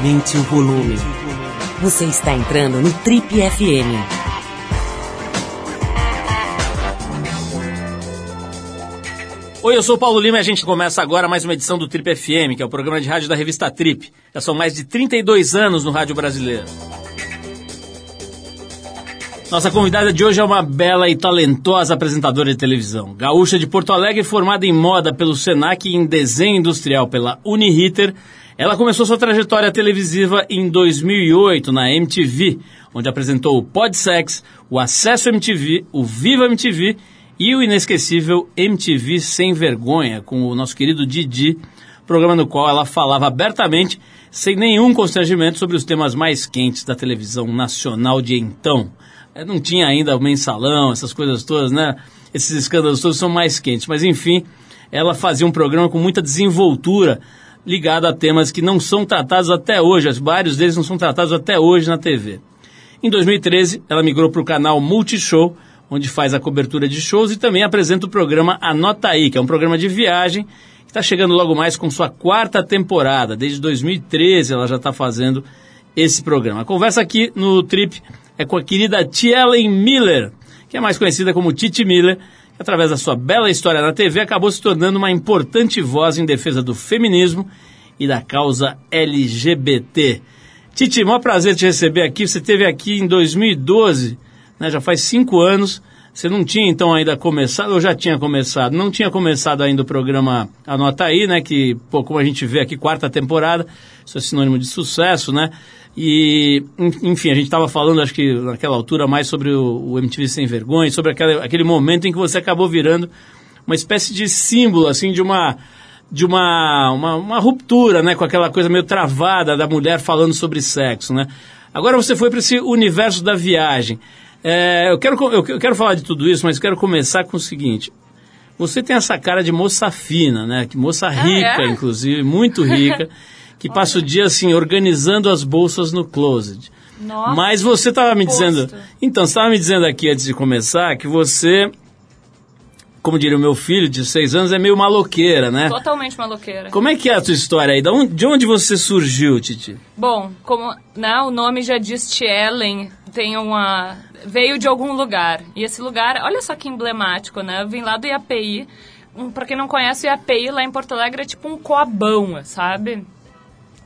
Aumente o volume. Você está entrando no Trip FM. Oi, eu sou o Paulo Lima e a gente começa agora mais uma edição do Trip FM, que é o programa de rádio da revista Trip. Já são mais de 32 anos no rádio brasileiro. Nossa convidada de hoje é uma bela e talentosa apresentadora de televisão. Gaúcha de Porto Alegre, formada em moda pelo Senac e em desenho industrial pela Uniriter, ela começou sua trajetória televisiva em 2008 na MTV, onde apresentou o Podsex, o Acesso MTV, o Viva MTV e o inesquecível MTV Sem Vergonha, com o nosso querido Didi, programa no qual ela falava abertamente, sem nenhum constrangimento, sobre os temas mais quentes da televisão nacional de então. É, não tinha ainda o mensalão, essas coisas todas, né? Esses escândalos todos são mais quentes, mas enfim, ela fazia um programa com muita desenvoltura, ligado a temas que não são tratados até hoje, vários deles não são tratados até hoje na TV. Em 2013, ela migrou para o canal Multishow, onde faz a cobertura de shows e também apresenta o programa Anota Aí, que é um programa de viagem que está chegando logo mais com sua quarta temporada. Desde 2013 ela já está fazendo esse programa. A conversa aqui no Trip é com a querida Tielen Miller, que é mais conhecida como Titi Miller, através da sua bela história na TV acabou se tornando uma importante voz em defesa do feminismo e da causa LGBT. Titi, maior prazer te receber aqui. Você esteve aqui em 2012 né, já faz cinco anos. Você não tinha então ainda começado, ou já tinha começado? Não tinha começado ainda o programa Anota Aí, né? Que, pô, como a gente vê aqui, quarta temporada, isso é sinônimo de sucesso, né? E, enfim, a gente estava falando, acho que naquela altura, mais sobre o, o MTV Sem Vergonha, sobre aquele, aquele momento em que você acabou virando uma espécie de símbolo, assim, de uma de uma, uma, uma ruptura, né? Com aquela coisa meio travada da mulher falando sobre sexo, né? Agora você foi para esse universo da viagem. É, eu, quero, eu, quero falar de tudo isso, mas quero começar com o seguinte. Você tem essa cara de moça fina, né? Que moça ah, rica, ah, é? inclusive, muito rica, que passa o dia assim organizando as bolsas no closet. Nossa, Mas você estava me dizendo, então você estava me dizendo aqui antes de começar que você como diria o meu filho de seis anos, é meio maloqueira, né? Totalmente maloqueira. Como é que é a tua história aí? De onde, de onde você surgiu, Titi? Bom, como né, o nome já diz Tielen, tem uma... veio de algum lugar. E esse lugar, olha só que emblemático, né? Eu vim lá do IAPI. Um, pra quem não conhece, o IAPI lá em Porto Alegre é tipo um coabão, sabe?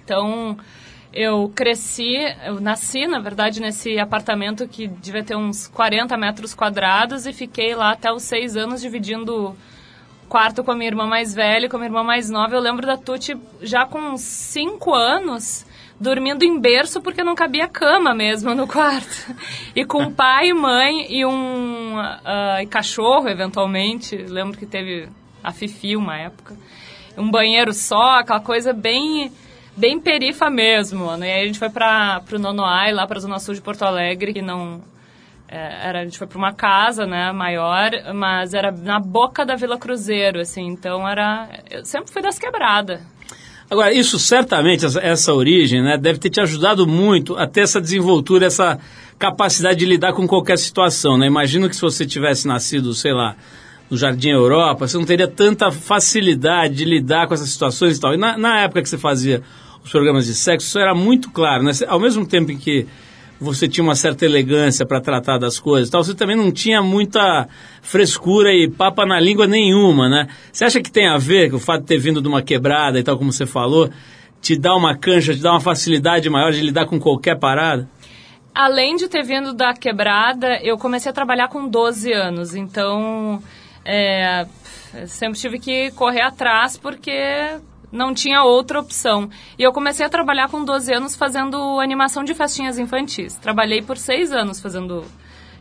Então, eu cresci, eu nasci, na verdade, nesse apartamento que devia ter uns 40 metros quadrados e fiquei lá até os seis anos dividindo quarto com a minha irmã mais velha e com a minha irmã mais nova. Eu lembro da Tuti já com cinco anos dormindo em berço porque não cabia cama mesmo no quarto. E com pai, mãe e um uh, e cachorro, eventualmente. Lembro que teve a Fifi uma época. Um banheiro só, aquela coisa bem bem perifa mesmo, mano. E aí a gente foi para pro Nonoai, lá pra Zona Sul de Porto Alegre, que não... É, era, a gente foi para uma casa, né, maior, mas era na boca da Vila Cruzeiro, assim, então era... Eu sempre fui das quebradas. Agora, isso certamente, essa, essa origem, né, deve ter te ajudado muito a ter essa desenvoltura, essa capacidade de lidar com qualquer situação, né? Imagino que se você tivesse nascido, sei lá, no Jardim Europa, você não teria tanta facilidade de lidar com essas situações e tal. E na, na época que você fazia os programas de sexo, isso era muito claro, né? Ao mesmo tempo em que você tinha uma certa elegância para tratar das coisas tal, você também não tinha muita frescura e papa na língua nenhuma, né? Você acha que tem a ver com o fato de ter vindo de uma quebrada e tal, como você falou, te dá uma cancha, te dá uma facilidade maior de lidar com qualquer parada? Além de ter vindo da quebrada, eu comecei a trabalhar com 12 anos, então é, sempre tive que correr atrás porque não tinha outra opção. E eu comecei a trabalhar com 12 anos fazendo animação de festinhas infantis. Trabalhei por seis anos fazendo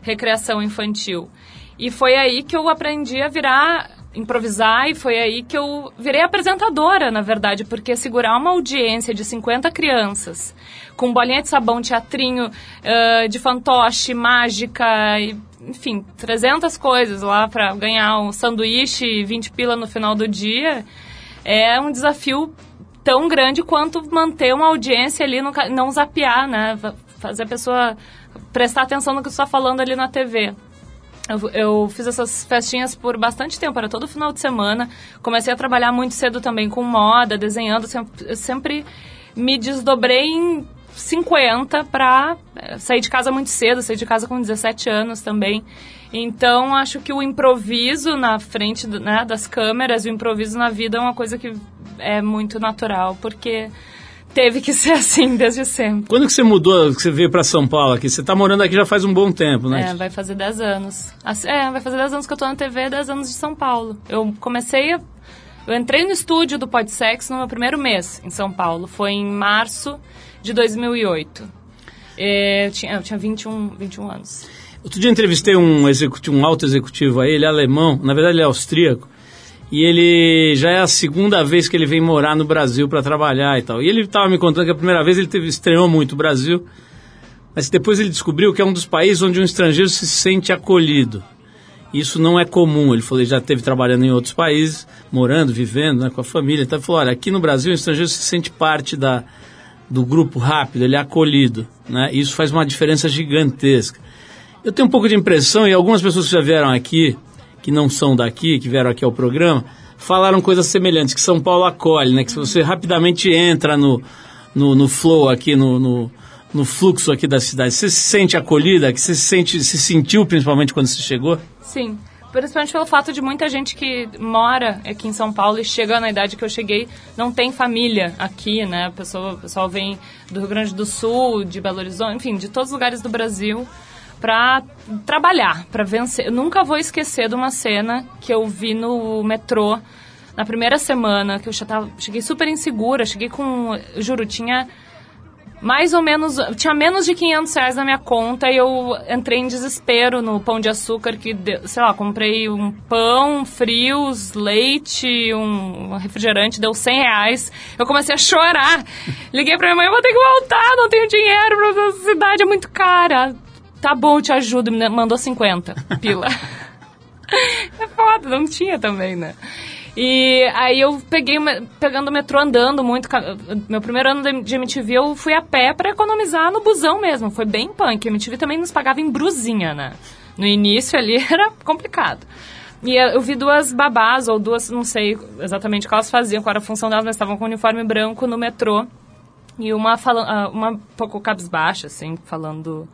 recreação infantil. E foi aí que eu aprendi a virar, improvisar, e foi aí que eu virei apresentadora, na verdade, porque segurar uma audiência de 50 crianças, com bolinha de sabão, teatrinho, uh, de fantoche, mágica, e, enfim, 300 coisas lá para ganhar um sanduíche e 20 pila no final do dia é um desafio tão grande quanto manter uma audiência ali, no, não zapear, né? Fazer a pessoa prestar atenção no que você está falando ali na TV. Eu, eu, fiz essas festinhas por bastante tempo, era todo final de semana. Comecei a trabalhar muito cedo também com moda, desenhando. Sempre, sempre me desdobrei em 50 para sair de casa muito cedo, sair de casa com 17 anos também. Então, acho que o improviso na frente do, né, das câmeras, o improviso na vida é uma coisa que é muito natural, porque teve que ser assim desde sempre. Quando que você mudou, que você veio para São Paulo aqui? Você está morando aqui já faz um bom tempo, né? É, vai fazer 10 anos. É, vai fazer 10 anos que eu tô na TV, 10 anos de São Paulo. Eu comecei a... Eu entrei no estúdio do Podsex no meu primeiro mês em São Paulo. Foi em março de 2008. É, eu tinha, eu tinha 21, 21 anos. Outro dia entrevistei um, executivo, um alto executivo aí, ele é alemão, na verdade ele é austríaco, e ele já é a segunda vez que ele vem morar no Brasil para trabalhar e tal. E ele estava me contando que a primeira vez ele teve, estranhou muito o Brasil, mas depois ele descobriu que é um dos países onde um estrangeiro se sente acolhido. Isso não é comum. Ele falou, ele já esteve trabalhando em outros países, morando, vivendo né, com a família. Então ele falou, olha, aqui no Brasil o estrangeiro se sente parte da, do grupo rápido, ele é acolhido. Né? Isso faz uma diferença gigantesca. Eu tenho um pouco de impressão, e algumas pessoas que já vieram aqui, que não são daqui, que vieram aqui ao programa, falaram coisas semelhantes, que São Paulo acolhe, né? Que se você rapidamente entra no, no, no flow aqui, no, no, no, fluxo aqui da cidade, você se sente acolhida, que você se, sente, se sentiu principalmente quando você chegou? Sim, principalmente pelo fato de muita gente que mora aqui em São Paulo e chega na idade que eu cheguei, não tem família aqui, né? O pessoal, pessoal vem do Rio Grande do Sul, de Belo Horizonte, enfim, de todos os lugares do Brasil para trabalhar, para vencer. Eu nunca vou esquecer de uma cena que eu vi no metrô na primeira semana, que eu já tava, cheguei super insegura, cheguei com, juro, tinha mais ou menos, tinha menos de 500 reais na minha conta e eu entrei em desespero no Pão de Açúcar, que, sei lá, comprei um pão, frios, leite, um refrigerante, deu 100 reais. Eu comecei a chorar. Liguei pra minha mãe, eu vou ter que voltar, não tenho dinheiro pra essa cidade, é muito cara tá bom, te ajudo, me mandou 50 pila. é foda, não tinha também, né? E aí eu peguei, pegando o metrô andando muito. Meu primeiro ano de MTV eu fui a pé para economizar no busão mesmo. Foi bem punk. A MTV também nos pagava em brusinha, né? No início ali era complicado. E eu vi duas babás, ou duas, não sei exatamente o que elas faziam, qual era a função delas, mas estavam com uniforme branco no metrô. E uma, falando, ah, uma um pouco cabisbaixa, assim, falando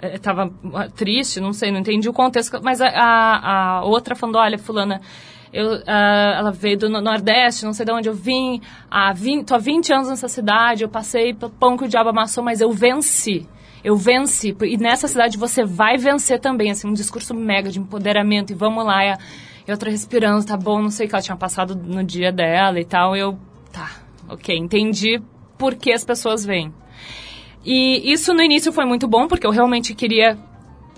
estava eh, triste, não sei, não entendi o contexto, mas a, a, a outra falando, olha, fulana, eu, uh, ela veio do Nordeste, não sei de onde eu vim, há 20, tô há 20 anos nessa cidade, eu passei pelo pão que o diabo amassou, mas eu venci. Eu venci. E nessa cidade você vai vencer também, assim, um discurso mega de empoderamento, e vamos lá. E, a, e outra respirando, tá bom, não sei o que ela tinha passado no dia dela e tal. Eu, tá, ok, entendi por que as pessoas vêm. E isso no início foi muito bom, porque eu realmente queria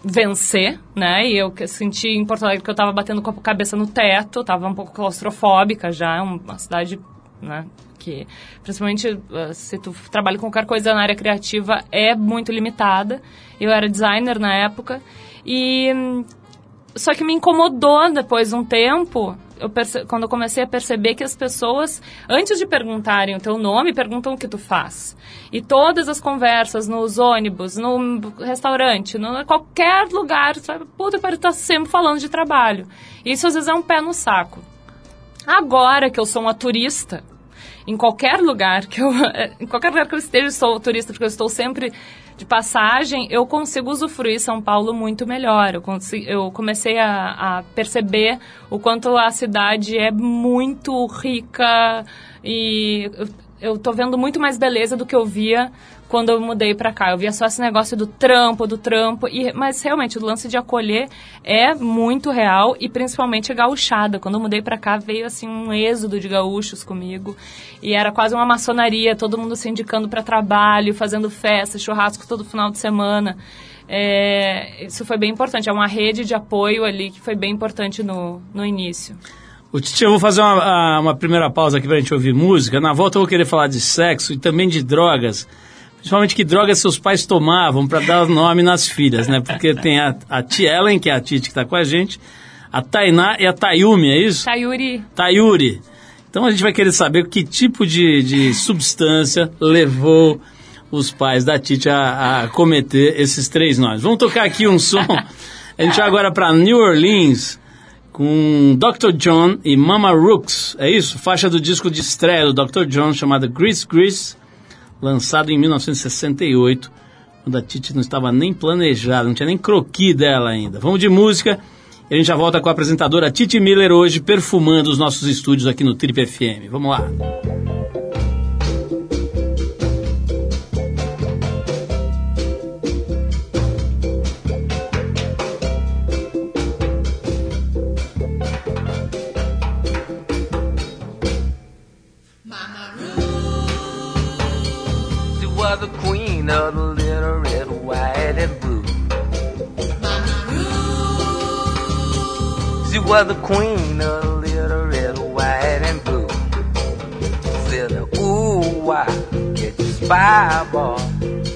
vencer, né? E eu senti em Porto Alegre que eu estava batendo com a cabeça no teto, estava um pouco claustrofóbica já, é uma cidade, né? Que, principalmente uh, se tu trabalha com qualquer coisa na área criativa, é muito limitada. Eu era designer na época e... Só que me incomodou depois de um tempo eu perce... quando eu comecei a perceber que as pessoas, antes de perguntarem o teu nome, perguntam o que tu faz. E todas as conversas nos ônibus, no restaurante, no qualquer lugar, puta, para estar sempre falando de trabalho. Isso às vezes é um pé no saco. Agora que eu sou uma turista, em qualquer lugar que eu em qualquer lugar que eu esteja sou turista porque eu estou sempre de passagem, eu consigo usufruir São Paulo muito melhor. Eu, consigo, eu comecei a, a perceber o quanto a cidade é muito rica e eu tô vendo muito mais beleza do que eu via quando eu mudei para cá. Eu via só esse negócio do trampo, do trampo, e, mas realmente o lance de acolher é muito real e principalmente a gauchada. Quando eu mudei para cá veio assim um êxodo de gaúchos comigo e era quase uma maçonaria, todo mundo se indicando para trabalho, fazendo festa, churrasco todo final de semana. É, isso foi bem importante, é uma rede de apoio ali que foi bem importante no, no início. O Titi, eu vou fazer uma, uma primeira pausa aqui para a gente ouvir música. Na volta eu vou querer falar de sexo e também de drogas. Principalmente que drogas seus pais tomavam para dar nome nas filhas, né? Porque tem a, a tia Ellen, que é a Titi que está com a gente, a Tainá e a Tayumi, é isso? Tayuri. Tayuri. Então a gente vai querer saber que tipo de, de substância levou os pais da Titi a, a cometer esses três nomes. Vamos tocar aqui um som. A gente vai agora para New Orleans com Dr. John e Mama Rooks, é isso? Faixa do disco de estreia do Dr. John chamada Grease Grease lançado em 1968, quando a Titi não estava nem planejada, não tinha nem croqui dela ainda. Vamos de música e a gente já volta com a apresentadora Titi Miller hoje, perfumando os nossos estúdios aqui no Trip FM. Vamos lá. Was the queen of little red, white, and blue. Said, ooh, why get you spy, boy?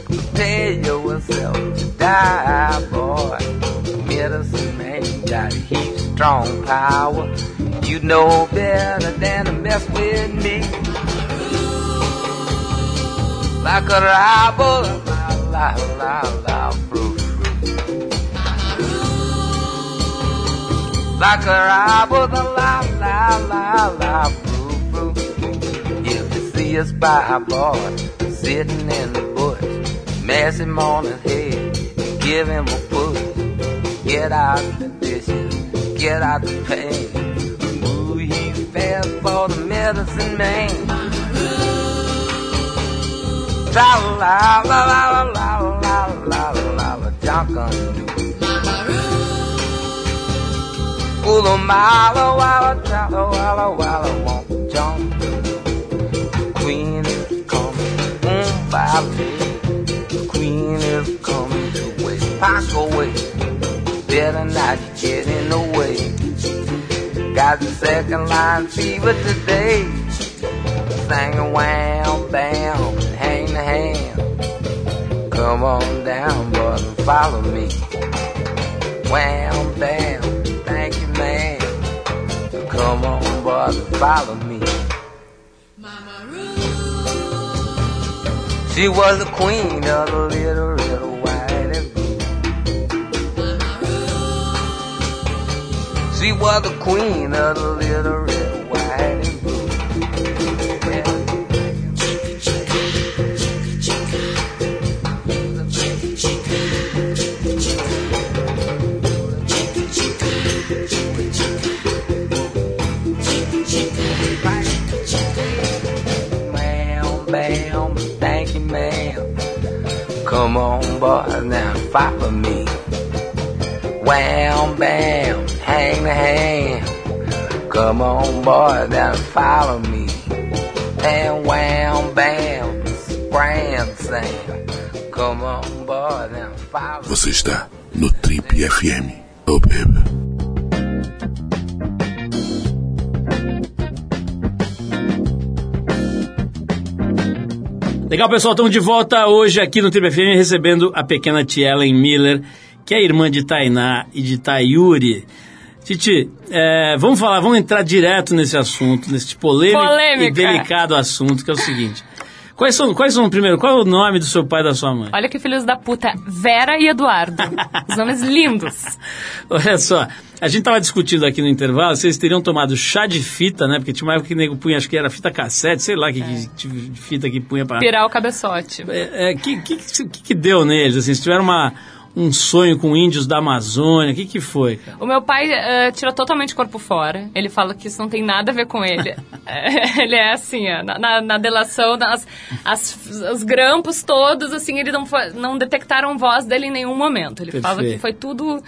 Prepare yourself to die, boy. Medicine man got heat strong power. You know better than to mess with me like a rival, la la la la, fruit, Like a rival, la la la la, fruit, fruit. If you see a spy boy sitting in the bush, mess him on his head, give him a push. Get out the dishes, get out the pain. Ooh, he's fast for the medicine man tra la la la la la la la la Ooh, the mile walla walla walla walla won't jump. Queen is coming, Bobby. The queen is coming to wait. Pack away. Better not get in the way. Got the second line fever today. Singing wham bam hand to hand. Come on down, and follow me. Wham, bam, and follow me. Mama She was the queen of the little red, white, and blue. Mama She was the queen of the little Come on, boy, now follow me. Wham, bam, hang the hand. Come on, boy, now follow me. And wham, bam, scram, sam. Come on, boy, now follow me. Você está no Trip FM. Oh, baby. Legal, pessoal, estamos de volta hoje aqui no Triple FM recebendo a pequena tia Ellen Miller, que é irmã de Tainá e de Tayuri. Titi, é, vamos falar, vamos entrar direto nesse assunto, nesse polêmico Polêmica. e delicado assunto, que é o seguinte. Quais são, quais são, primeiro, qual é o nome do seu pai e da sua mãe? Olha que filhos da puta, Vera e Eduardo. Os nomes lindos. Olha só, a gente tava discutindo aqui no intervalo, vocês teriam tomado chá de fita, né? Porque tinha uma época que o nego punha, acho que era fita cassete, sei lá que, que tipo fita que punha pra... Pirar o cabeçote. É, é, que, que, que, que deu neles, assim, se tiveram uma, um sonho com índios da Amazônia, o que que foi, cara? O meu pai eh, tira totalmente o corpo fora. Ele fala que isso não tem nada a ver com ele. Eh, ele é assim, ó, na, na, delação, nas, as, os grampos todos, assim, ele não, foi- não detectaram voz dele em nenhum momento. Ele fala Perfeito. que foi tudo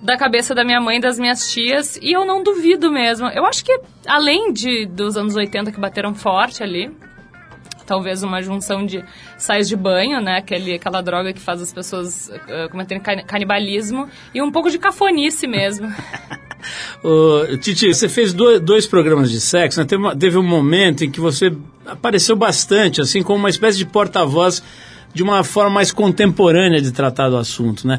da cabeça da minha mãe e das minhas tias, e eu não duvido mesmo. Eu acho que, além de dos anos 80 que bateram forte ali, talvez uma junção de sais de banho, né? Aquele, aquela droga que faz as pessoas uh, cometerem cani- canibalismo, e um pouco de cafonice mesmo. Ô, Titi, você fez do- dois programas de sexo, né? Teve, uma- teve um momento em que você apareceu bastante, assim, como uma espécie de porta-voz de uma forma mais contemporânea de tratar do assunto, né?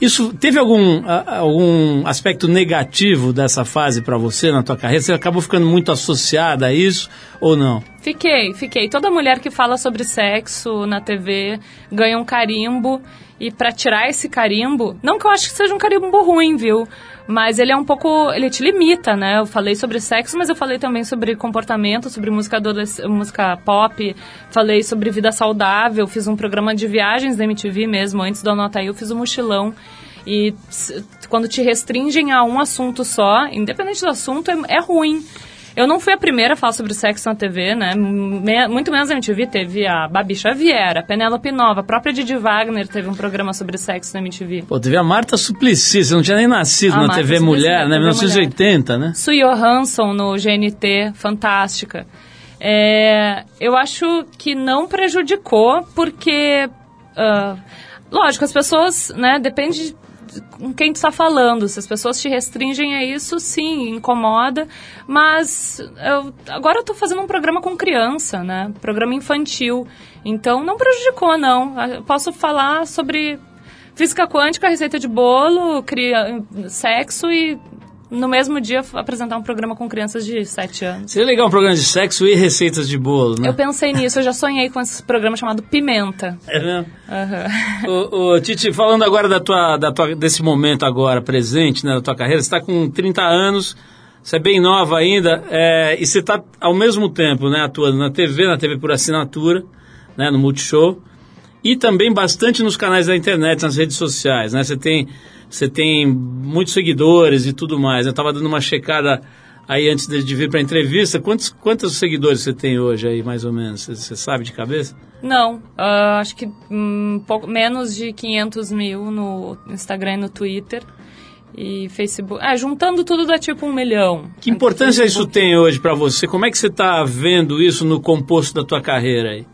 Isso teve algum, algum aspecto negativo dessa fase para você na tua carreira? Você acabou ficando muito associada a isso ou não? Fiquei, fiquei. Toda mulher que fala sobre sexo na TV ganha um carimbo. E pra tirar esse carimbo, não que eu acho que seja um carimbo ruim, viu? Mas ele é um pouco. Ele te limita, né? Eu falei sobre sexo, mas eu falei também sobre comportamento, sobre música, música pop, falei sobre vida saudável, fiz um programa de viagens da MTV mesmo, antes do Anota eu fiz um mochilão. E quando te restringem a um assunto só, independente do assunto, é, é ruim. Eu não fui a primeira a falar sobre sexo na TV, né? Me- muito menos na MTV. Teve a Babi Xavier, a Penélope Nova, a própria Didi Wagner teve um programa sobre sexo na MTV. Pô, teve a Marta Suplicy, você não tinha nem nascido A na Marta TV Suplicy, Mulher, né? TV 1980, né? Sue Johansson no GNT, fantástica. É, eu acho que não prejudicou, porque. ah, lógico, as pessoas, né? Depende de com quem tu está falando. Se as pessoas te restringem a isso, sim, incomoda. Mas eu, agora eu tô fazendo um programa com criança, né? Programa infantil. Então não prejudicou, não. Eu posso falar sobre física quântica, receita de bolo, cria, sexo e no mesmo dia apresentar um programa com crianças de 7 anos. Seria legal um programa de sexo e receitas de bolo, né? Eu pensei nisso, eu já sonhei com esse programa chamado Pimenta. É mesmo? Aham. Ô, ô, Titi, falando agora da tua, da tua, desse momento agora presente né, da tua carreira, você está com 30 anos, você é bem nova ainda, é, e você está ao mesmo tempo né, atuando na TV, na TV por assinatura, né, no Multishow, e também bastante nos canais da internet, nas redes sociais. Né? Você, tem, você tem muitos seguidores e tudo mais. Eu estava dando uma checada aí antes de, vir para a entrevista. Quantos, quantos seguidores você tem hoje aí, mais ou menos? Você, você sabe de cabeça? Não, ah, acho que um pouco, menos de 500 mil no Instagram e no Twitter. E Facebook. Ah, juntando tudo dá tipo um milhão. Que importância isso tem hoje para você? Como é que você está vendo isso no composto da tua carreira aí?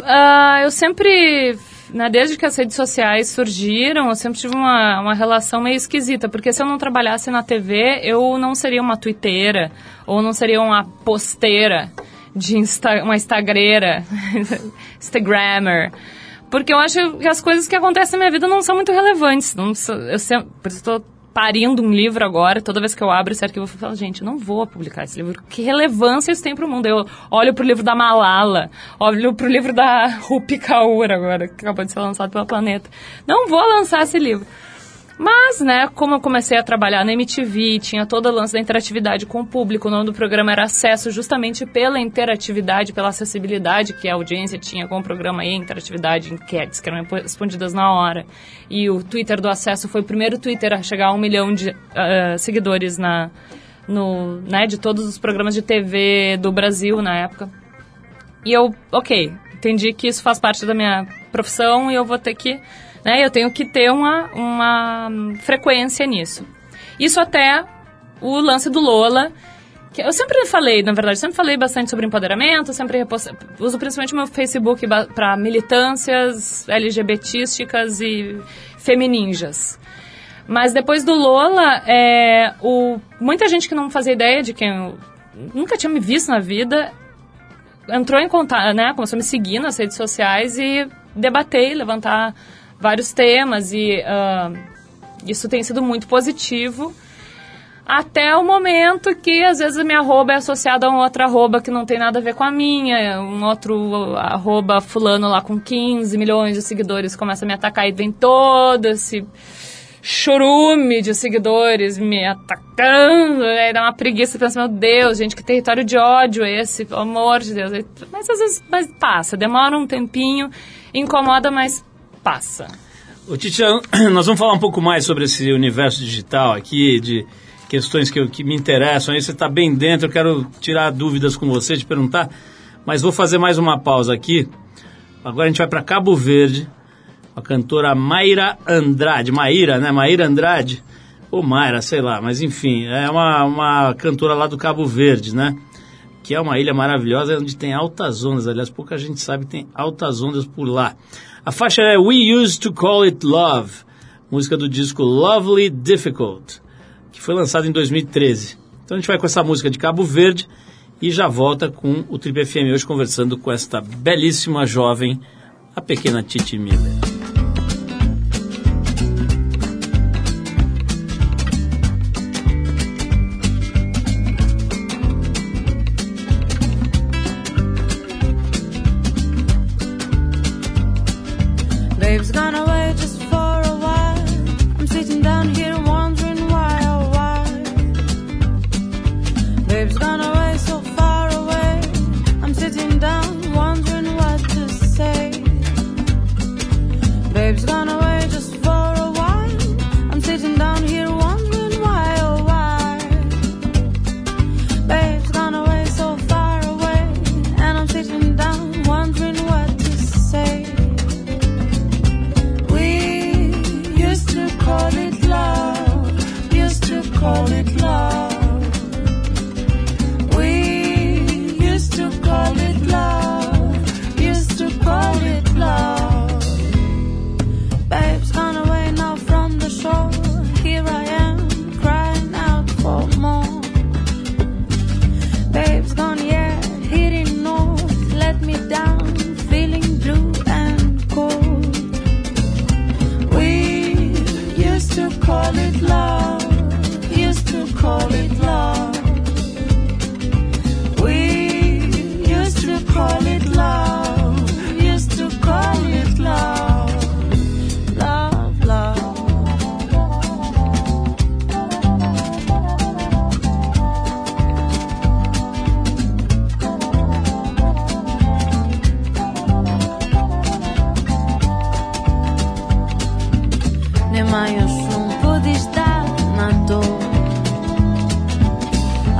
Ah, eu sempre, né, desde que as redes sociais surgiram, eu sempre tive uma, uma relação meio esquisita, porque se eu não trabalhasse na TV, eu não seria uma twitteira, ou não seria uma posteira, de insta, uma instagreira, instagrammer. Porque eu acho que as coisas que acontecem na minha vida não são muito relevantes. Não eu sempre, por isso estou parindo um livro agora. Toda vez que eu abro esse arquivo, eu falo, gente, não vou publicar esse livro. Que relevância isso tem para o mundo? Eu olho pro livro da Malala, olho pro livro da Rupi Kaur agora, que acabou de ser lançado pela Planeta. Não vou lançar esse livro. Mas, né, como eu comecei a trabalhar na MTV, tinha todo o lance da interatividade com o público, o nome do programa era Acesso, justamente pela interatividade, pela acessibilidade que a audiência tinha com o programa e interatividade, enquetes que eram respondidas na hora. E o Twitter do Acesso foi o primeiro Twitter a chegar a um milhão de ah, seguidores na, no, né, de todos os programas de TV do Brasil na época. E eu, ok, entendi que isso faz parte da minha profissão e eu vou ter que, né, eu tenho que ter uma, uma frequência nisso. Isso até o lance do Lola, que eu sempre falei, na verdade, sempre falei bastante sobre empoderamento, sempre repost... uso principalmente meu Facebook para militâncias LGBTísticas e femininjas. Mas depois do Lola, é, o, muita gente que não fazia ideia de quem eu nunca tinha me visto na vida entrou em contato, né? Começou a me seguir nas redes sociais e debater, levantar vários temas e ah, isso tem sido muito positivo. Até o momento que às vezes a minha arroba é associada a um outro arroba que não tem nada a ver com a minha, um outro arroba fulano lá com 15 milhões de seguidores começa a me atacar e vem todo esse churume de seguidores me atacando, aí dá uma preguiça, pensa, meu Deus, gente, que território de ódio é esse, pelo amor de Deus. Mas às vezes mas passa, demora um tempinho, incomoda, mas passa. Ô, Titiano, nós vamos falar um pouco mais sobre esse universo digital aqui, de questões que, que me interessam. Aí você está bem dentro, eu quero tirar dúvidas com você, te perguntar, mas vou fazer mais uma pausa aqui. Agora a gente vai para Cabo Verde, a cantora Mayra Andrade. Maíra, né? Maíra Andrade. Ou Mayra, sei lá, mas enfim, é uma, uma cantora lá do Cabo Verde, né? Que é uma ilha maravilhosa onde tem altas ondas. Aliás, pouca gente sabe que tem altas ondas por lá. A faixa é We Used to Call It Love, música do disco Lovely Difficult, que foi lançado em 2013. Então a gente vai com essa música de Cabo Verde e já volta com o Trip FM hoje conversando com esta belíssima jovem, a pequena Titi Miller. Babe's gone away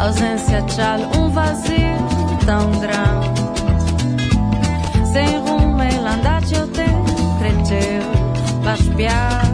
Ausência tchau, um vazio tão grande. Sem rumo, ele andar eu tenho creteu. Para espiar,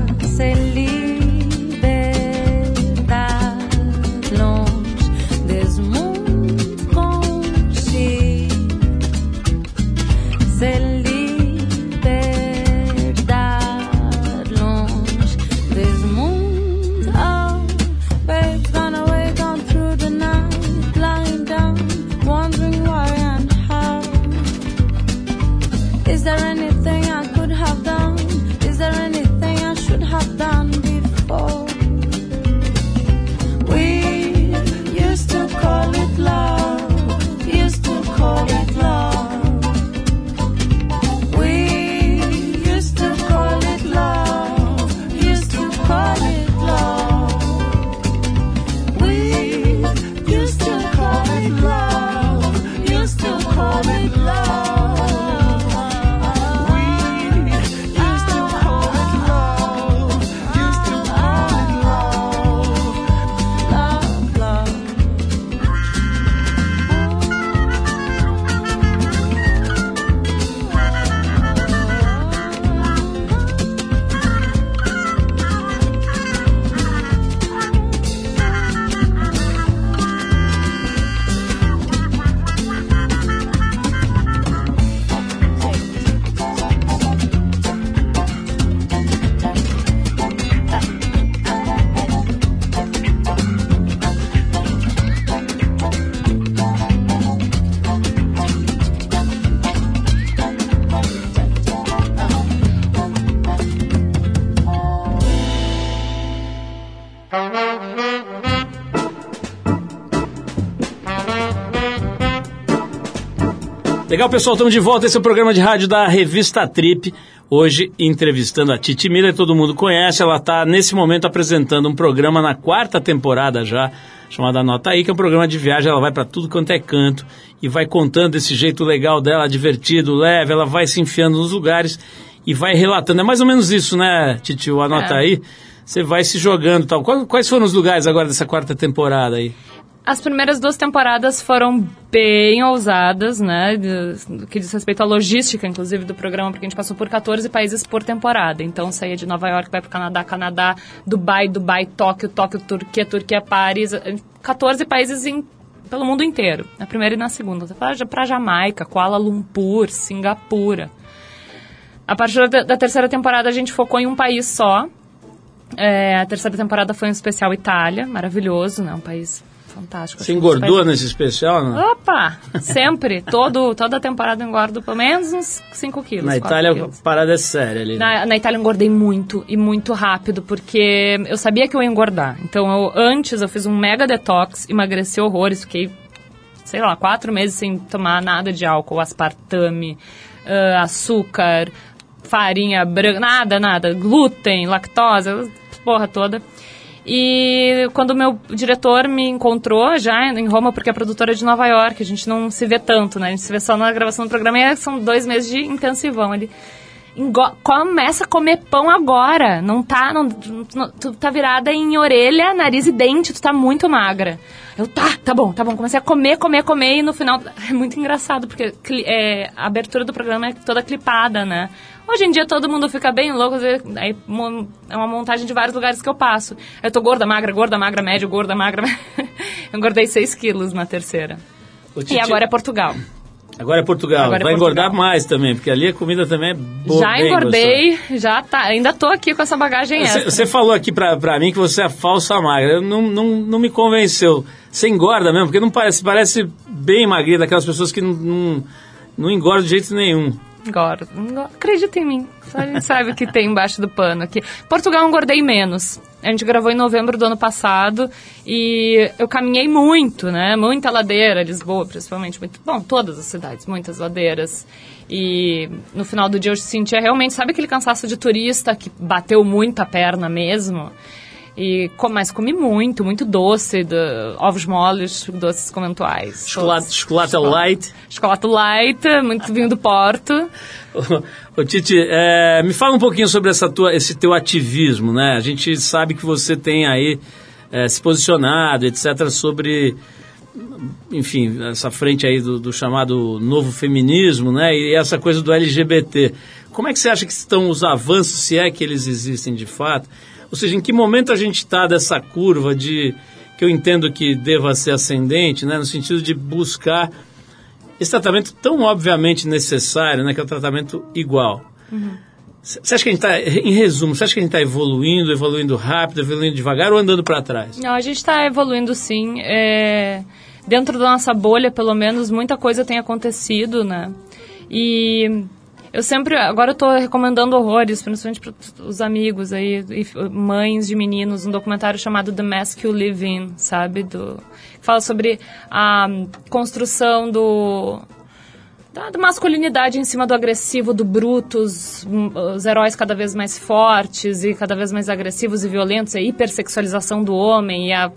Legal, pessoal, estamos de volta. Esse é o programa de rádio da revista Trip. Hoje, entrevistando a Titi Miller, todo mundo conhece. Ela está, nesse momento, apresentando um programa na quarta temporada já, chamado Anota Aí, que é um programa de viagem. Ela vai para tudo quanto é canto e vai contando desse jeito legal dela, divertido, leve. Ela vai se enfiando nos lugares e vai relatando. É mais ou menos isso, né, Titi? O Anota É. Aí. Você vai se jogando e tal. Quais foram os lugares agora dessa quarta temporada aí? As primeiras duas temporadas foram bem ousadas, né? do- que diz respeito à logística, inclusive, do programa, porque a gente passou por 14 países por temporada. Então saía de Nova York, vai para o Canadá, Canadá, Dubai, Dubai, Tóquio, Tóquio, Turquia, Turquia, Paris. eh, 14 países em, pelo mundo inteiro. Na primeira e na segunda. Para Jamaica, Kuala Lumpur, Singapura. A partir da, da terceira temporada a gente focou em um país só. É, a terceira temporada foi um especial Itália, maravilhoso, né? Um país fantástico. Você engordou países- nesse especial? Não? Opa! Sempre. Todo, toda temporada eu engordo pelo menos uns 5 quilos. Na Itália quilos. a parada é séria ali. né? Na, na Itália eu engordei muito e muito rápido, porque eu sabia que eu ia engordar. Então, eu, antes eu fiz um mega detox, emagreci horrores, fiquei, sei lá, quatro meses sem tomar nada de álcool, aspartame, ah, açúcar, farinha branca, nada, nada, glúten, lactose, porra toda. E quando o meu diretor me encontrou já em Roma, porque é produtora de Nova York, a gente não se vê tanto, né? A gente se vê só na gravação do programa e são dois meses de intensivão ali. engo- começa a comer pão agora. Não tá, não, não- tu tá virada em orelha, nariz e dente, tu tá muito magra. Eu, tá, tá bom, tá bom. Comecei a comer, comer, comer e no final é muito engraçado, porque é, a abertura do programa é toda clipada, né? Hoje em dia todo mundo fica bem louco, aí é uma montagem de vários lugares que eu passo. Eu tô gorda, magra, gorda, magra, médio, gorda, magra. Eu engordei 6 quilos na terceira. E agora é Portugal. Agora é Portugal. Agora é Vai engordar Portugal. mais também, porque ali a comida também é boa. já engordei, já tá. Ainda tô aqui com essa bagagem gostosa. Você, falou aqui pra, pra mim que você é falsa magra. Não, não, não me convenceu. Você engorda mesmo? Porque não parece, parece bem magrinha, daquelas pessoas que não, não, não engordam de jeito nenhum. Engordo. Acredita em mim. Só a gente sabe o que tem embaixo do pano aqui. Portugal eu engordei menos. A gente gravou em novembro do ano passado e eu caminhei muito, né? Muita ladeira, Lisboa principalmente. Muito, bom, todas as cidades, muitas ladeiras. E no final do dia eu sentia realmente, sabe aquele cansaço de turista que bateu muito a perna mesmo? E, co- mas comi muito, muito doce, do, ovos moles, doces conventuais. Chocolate, todos. chocolate light. Chocolate light, muito vinho do Porto. Ô, Titi, é, me fala um pouquinho sobre essa tua, esse teu ativismo, né? A gente sabe que você tem aí é, se posicionado, etc., sobre, enfim, essa frente aí do, do chamado novo feminismo, né? E essa coisa do LGBT. Como é que você acha que estão os avanços, se é que eles existem de fato? Ou seja, em que momento a gente está dessa curva de que eu entendo que deva ser ascendente, né? No sentido de buscar esse tratamento tão obviamente necessário, né, que é o tratamento igual. Você acha que a gente está, em resumo, você acha que a gente está evoluindo, evoluindo rápido, evoluindo devagar ou andando para trás? Não, a gente está evoluindo sim. É, dentro da nossa bolha, pelo menos, muita coisa tem acontecido, né? E eu sempre, agora eu tô recomendando horrores, principalmente para os amigos aí, e mães de meninos, um documentário chamado The Mask You Live In, sabe? Do, fala sobre a construção do da, da masculinidade em cima do agressivo, do bruto, os, heróis cada vez mais fortes e cada vez mais agressivos e violentos, a hipersexualização do homem e a,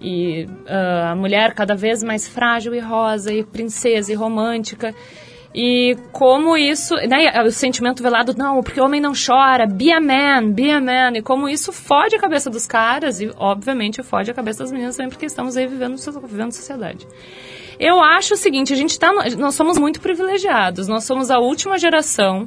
e, ah, a mulher cada vez mais frágil e rosa e princesa e romântica. E como isso, né, o sentimento velado, não, porque homem não chora, be a man, be a man, e como isso fode a cabeça dos caras e, obviamente, fode a cabeça das meninas também, porque estamos aí vivendo, vivendo sociedade. Eu acho o seguinte, a gente tá, nós somos muito privilegiados, nós somos a última geração,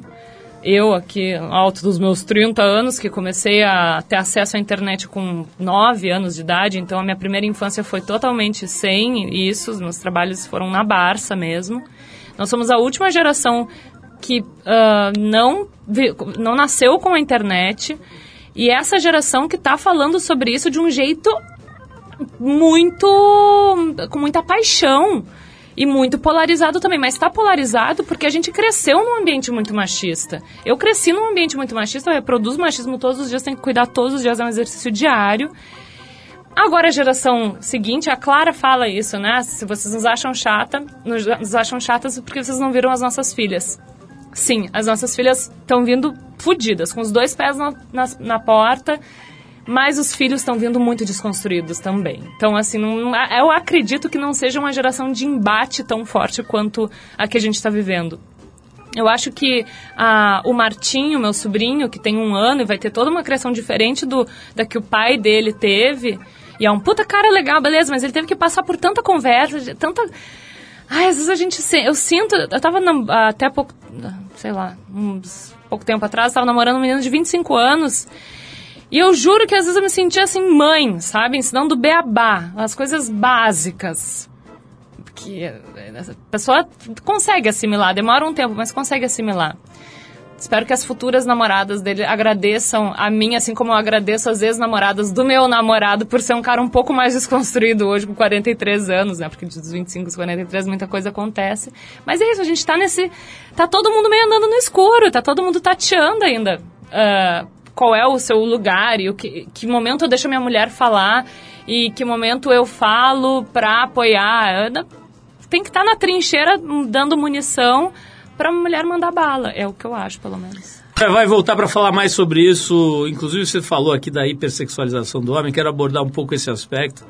eu aqui, alto dos meus 30 anos, que comecei a ter acesso à internet com 9 anos de idade, então a minha primeira infância foi totalmente sem isso, os meus trabalhos foram na Barça mesmo. Nós somos a última geração que ah, não, não nasceu com a internet e essa geração que está falando sobre isso de um jeito muito. com muita paixão. E muito polarizado também, mas está polarizado porque a gente cresceu num ambiente muito machista. Eu cresci num ambiente muito machista, eu reproduzo machismo todos os dias, tenho que cuidar todos os dias, é um exercício diário. Agora a geração seguinte, a Clara fala isso, né? Se vocês nos acham chata, nos, acham chatas porque vocês não viram as nossas filhas. Sim, as nossas filhas estão vindo fodidas, com os dois pés na, na, na porta, mas os filhos estão vindo muito desconstruídos também. Então, assim, não- eu acredito que não seja uma geração de embate tão forte quanto a que a gente está vivendo. Eu acho que o Martinho, meu sobrinho, que tem um ano e vai ter toda uma criação diferente do da que o pai dele teve, e é um puta cara legal, beleza, mas ele teve que passar por tanta conversa, tanta. Ai, às vezes a gente. se- Eu sinto. Eu tava nam- até pouco. Sei lá, uns pouco tempo atrás, tava namorando um menino de 25 anos. E eu juro que às vezes eu me sentia assim, mãe, sabe? Ensinando beabá, as coisas básicas. Que a pessoa consegue assimilar, demora um tempo, mas consegue assimilar. Espero que as futuras namoradas dele agradeçam a mim, assim como eu agradeço as ex-namoradas do meu namorado por ser um cara um pouco mais desconstruído hoje, com 43 anos, né? Porque dos 25 aos 43 muita coisa acontece. Mas é isso, a gente tá nesse. Tá todo mundo meio andando no escuro, tá todo mundo tateando ainda. ah, qual é o seu lugar e o que, que momento eu deixo a minha mulher falar e que momento eu falo pra apoiar. Tem que estar na trincheira hum, dando munição pra mulher mandar bala. É o que eu acho, pelo menos. Vai voltar para falar mais sobre isso. Inclusive, você falou aqui da hipersexualização do homem. Quero abordar um pouco esse aspecto.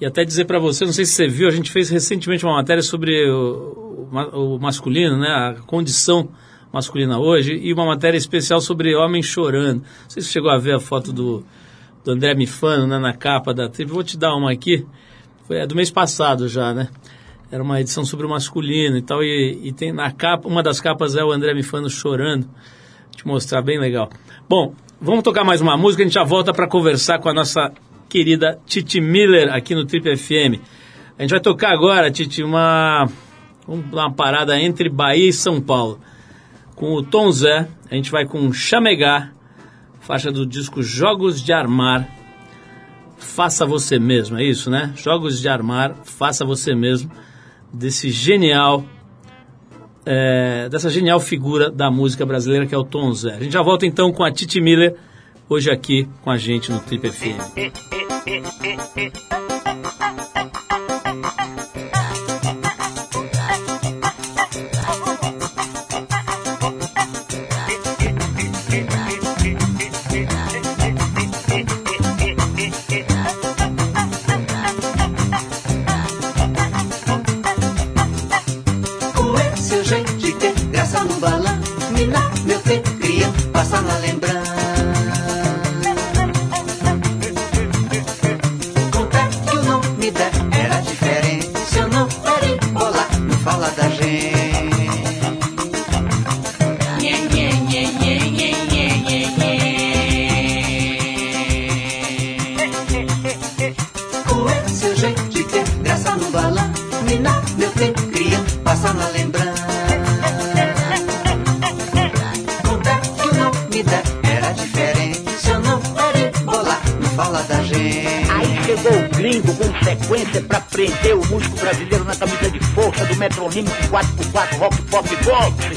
E até dizer para você, não sei se você viu, a gente fez recentemente uma matéria sobre o, o o masculino, né? A condição masculina hoje e uma matéria especial sobre homem chorando. Não sei se você chegou a ver a foto do, do André Mifano né, na capa da tribo. Vou te dar uma aqui. Foi é do mês passado já, né? Era uma edição sobre o masculino e tal. E, e tem na capa, uma das capas é o André Mifano chorando. Vou te mostrar, bem legal. Bom, vamos tocar mais uma música. A gente já volta para conversar com a nossa querida Titi Miller aqui no Trip FM. A gente vai tocar agora, Titi, uma, uma parada entre Bahia e São Paulo. Com o Tom Zé, a gente vai com Chamegá, faixa do disco Jogos de Armar. Faça você mesmo, é isso, né? Jogos de Armar, faça você mesmo, desse genial, é, dessa genial figura da música brasileira que é o Tom Zé. A gente já volta então com a Titi Miller, hoje aqui com a gente no Trip FM. Cria, passa metronímico 4x4 rock pop golpe. Xanduzinha,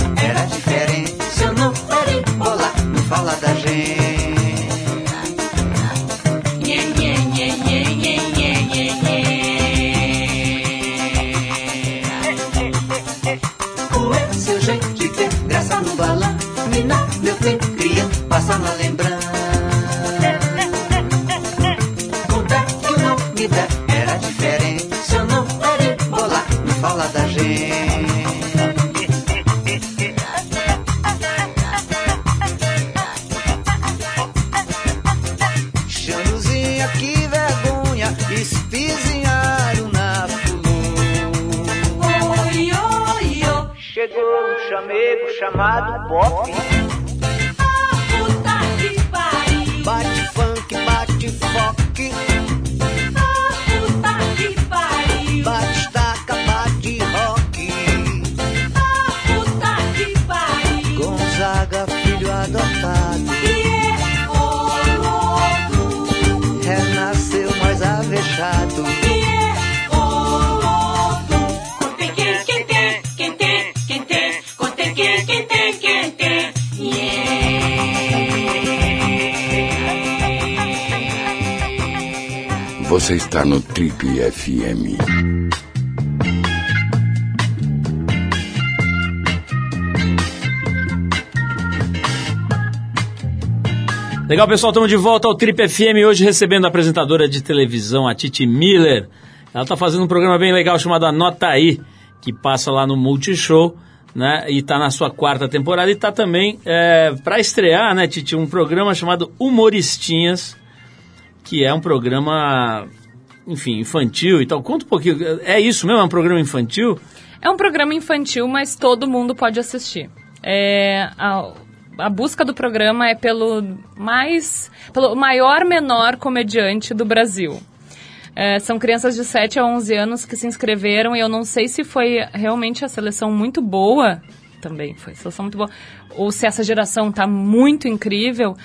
era diferente. Trip FM. Legal, pessoal, estamos de volta ao Trip FM, hoje recebendo a apresentadora de televisão, a Titi Miller. Ela está fazendo um programa bem legal chamado Anota Aí, que passa lá no Multishow, né? E está na sua quarta temporada e está também é, para estrear, né, Titi, um programa chamado Humoristinhas, que é um programa, enfim, infantil e tal. Conta um pouquinho, é isso mesmo? É um programa infantil? É um programa infantil, mas todo mundo pode assistir. É, a, a busca do programa é pelo mais pelo maior menor comediante do Brasil. É, são crianças de 7 a 11 anos que se inscreveram e eu não sei se foi realmente a seleção muito boa, também foi seleção muito boa, ou se essa geração está muito incrível,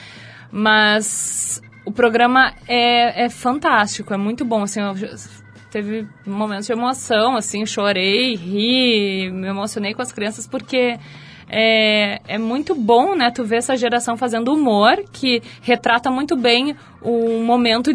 mas o programa é, é fantástico, é muito bom, assim, eu, teve momentos de emoção, assim, chorei, ri, me emocionei com as crianças porque é, é muito bom, né, tu ver essa geração fazendo humor que retrata muito bem o momento,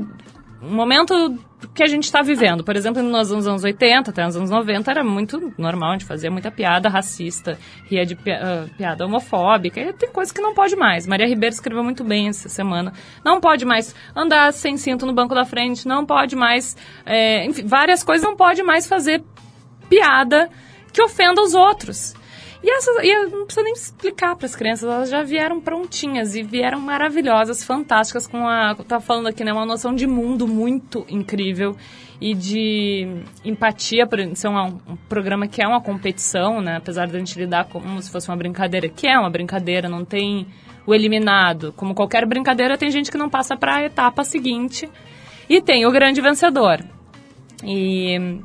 momento que a gente está vivendo. Por exemplo, nos anos 80 até nos anos 90 era muito normal, a gente fazia muita piada racista, ria de pi uh, piada homofóbica, e tem coisas que não pode mais. Maria Ribeiro escreveu muito bem essa semana. Não pode mais andar sem cinto no banco da frente, não pode mais, é, enfim, várias coisas não pode mais fazer piada que ofenda os outros. E, essas, e não precisa nem explicar para as crianças, elas já vieram prontinhas e vieram maravilhosas, fantásticas, com a. Tá falando aqui, né? Uma noção de mundo muito incrível e de empatia, por ser um, um programa que é uma competição, né? Apesar de a gente lidar como se fosse uma brincadeira, que é uma brincadeira, não tem o eliminado. Como qualquer brincadeira, tem gente que não passa para a etapa seguinte. E tem o grande vencedor. E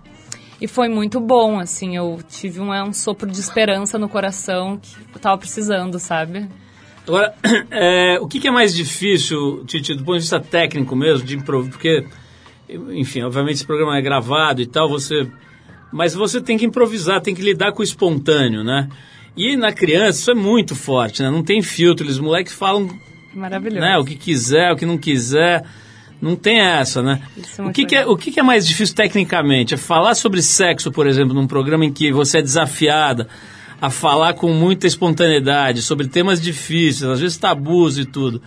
e foi muito bom, assim, eu tive um, um sopro de esperança no coração que eu tava precisando, sabe? Agora, é, o que, que, é mais difícil, Titi, do ponto de vista técnico mesmo, de improviso? Porque, enfim, obviamente esse programa é gravado e tal, você. Mas você tem que improvisar, tem que lidar com o espontâneo, né? E na criança isso é muito forte, né? Não tem filtro, eles moleques falam. Maravilhoso. Né, o que quiser, o que não quiser. Não tem essa, né? É o que, que, é, o que, que é mais difícil tecnicamente? É falar sobre sexo, por exemplo, num programa em que você é desafiada a falar com muita espontaneidade sobre temas difíceis, às vezes tabus e tudo,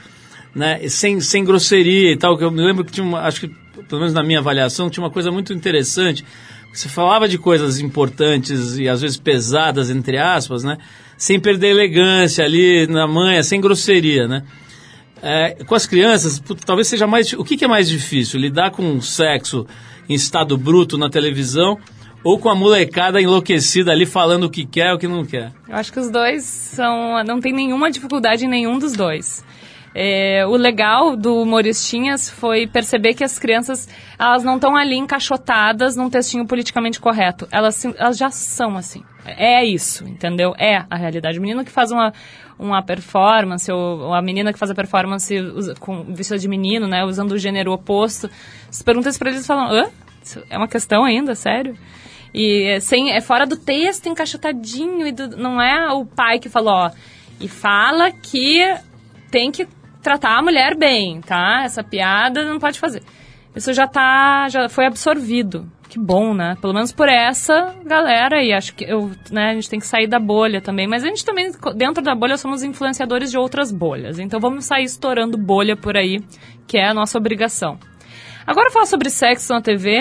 né? Sem, sem grosseria e tal. Que eu me lembro que tinha uma, acho que pelo menos na minha avaliação tinha uma coisa muito interessante. Você falava de coisas importantes e às vezes pesadas entre aspas, né? Sem perder elegância ali na manha, sem grosseria, né? É, com as crianças, talvez seja mais. O que, que é mais difícil? Lidar com sexo em estado bruto na televisão ou com a molecada enlouquecida ali falando o que quer e o que não quer? Eu acho que os dois são. Não tem nenhuma dificuldade em nenhum dos dois. É, o legal do Humoristinhas foi perceber que as crianças elas não estão ali encaixotadas num textinho politicamente correto. Elas, elas já são assim. É isso, entendeu? É a realidade. O menino que faz uma, uma performance, ou, a menina que faz a performance usa, com vestido de menino, né, usando o gênero oposto, se pergunta isso pra eles e falam, hã? Isso é uma questão ainda, sério? E é, sem, é fora do texto, encaixotadinho, e do, não é o pai que falou, ó, e fala que tem que tratar a mulher bem, tá? Essa piada não pode fazer. Isso já tá, já foi absorvido. Que bom, né? Pelo menos por essa galera e acho que eu, né, a gente tem que sair da bolha também, mas a gente também dentro da bolha somos influenciadores de outras bolhas. Então vamos sair estourando bolha por aí, que é a nossa obrigação. Agora falar sobre sexo na TV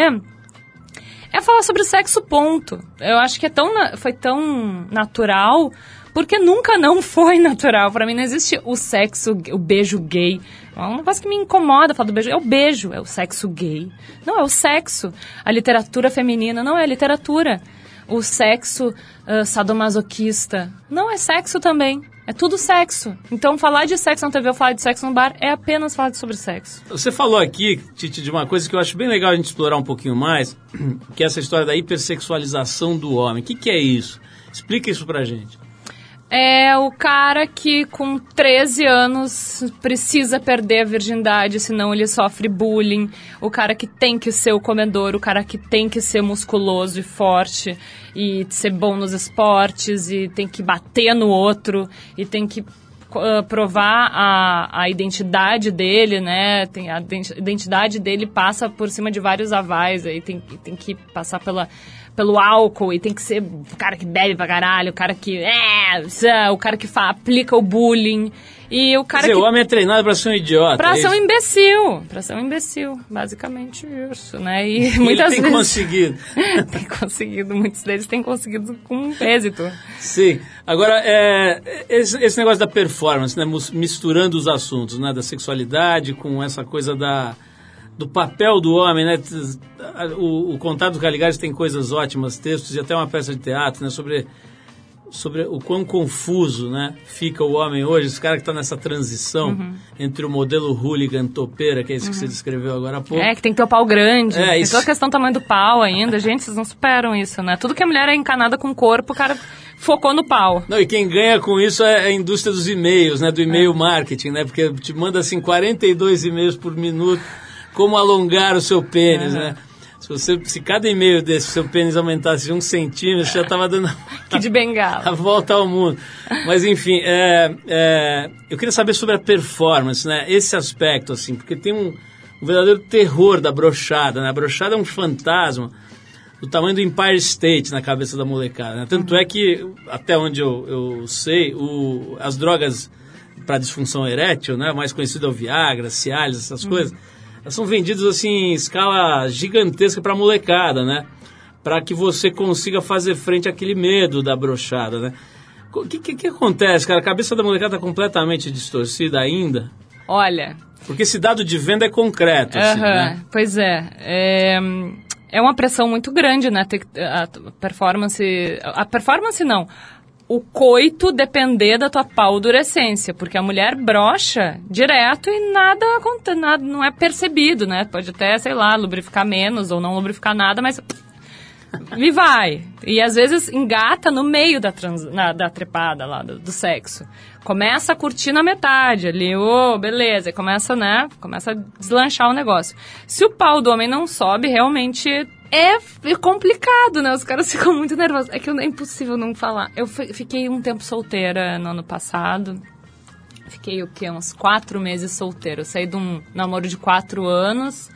é falar sobre sexo ponto. Eu acho que é tão foi tão natural porque nunca não foi natural. Para mim não existe o sexo, o beijo gay. É um negócio que me incomoda falar do beijo. É o beijo, é o sexo gay. Não, é o sexo. A literatura feminina não é literatura. O sexo uh, sadomasoquista não é sexo também. É tudo sexo. Então, falar de sexo na TV ou falar de sexo no bar é apenas falar sobre sexo. Você falou aqui, Titi, de uma coisa que eu acho bem legal a gente explorar um pouquinho mais, que é essa história da hipersexualização do homem. O que, que é isso? Explica isso pra gente é o cara que com 13 anos precisa perder a virgindade, senão ele sofre bullying. O cara que tem que ser o comedor, o cara que tem que ser musculoso e forte e ser bom nos esportes e tem que bater no outro e tem que uh, provar a, a identidade dele, né? Tem a identidade dele passa por cima de vários avais, aí tem, tem que passar pela pelo álcool e tem que ser o cara que bebe pra caralho, o cara que. É, o cara que fa, aplica o bullying. E o cara Quer dizer, que, o homem é treinado pra ser um idiota. Pra é ser um imbecil. Pra ser um imbecil. Basicamente isso, né? E muitas Ele tem vezes. conseguido. tem conseguido. Muitos deles têm conseguido com êxito. Sim. Agora, é, esse, esse negócio da performance, né? Misturando os assuntos, né? Da sexualidade com essa coisa da, do papel do homem, né? O, o Contato do Caligari tem coisas ótimas, textos e até uma peça de teatro, né? Sobre, sobre o quão confuso, né? Fica o homem hoje, esse cara que está nessa transição Uhum. entre o modelo hooligan topeira, que é isso que você descreveu agora há pouco. É, que tem que ter o pau grande. É, tem isso. toda a questão do tamanho do pau ainda. Gente, vocês não superam isso, né? Tudo que a mulher é encanada com o corpo, o cara focou no pau. Não, e quem ganha com isso é a indústria dos e-mails, né? Do É. e-mail marketing, né? Porque te manda assim 42 e-mails por minuto, como alongar o seu pênis, né? Se, você, se cada e-mail desse, seu pênis aumentasse um centímetro, você já estava dando Que de bengala. a volta ao mundo. Mas enfim, é, é, eu queria saber sobre a performance, né? Esse aspecto, assim, porque tem um, um verdadeiro terror da brochada, né? A brochada é um fantasma do tamanho do Empire State na cabeça da molecada. né? Tanto é que, até onde eu, eu sei, o, as drogas para disfunção erétil, né? Mais conhecido é o Viagra, Cialis, essas coisas, elas são vendidas assim em escala gigantesca para molecada, né? Para que você consiga fazer frente àquele medo da brochada, né? O que, que, que acontece, cara? A cabeça da molecada está completamente distorcida ainda? Olha, Porque esse dado de venda é concreto, assim, Aham, né? Pois é. é. é uma pressão muito grande, né? a performance. A performance não. O coito depender da tua paldurecência, porque a mulher brocha direto e nada, nada não é percebido, né? Pode até, sei lá, lubrificar menos ou não lubrificar nada, mas e vai. E às vezes engata no meio da, trans, na- da trepada lá, do, do sexo. Começa a curtir na metade ali, ô, beleza, e começa, né, começa a deslanchar o negócio. Se o pau do homem não sobe, realmente é complicado, né, os caras ficam muito nervosos. É que é impossível não falar. Eu fi- fiquei um tempo solteira no ano passado, fiquei o quê, uns quatro meses solteira. Saí de um namoro de quatro anos...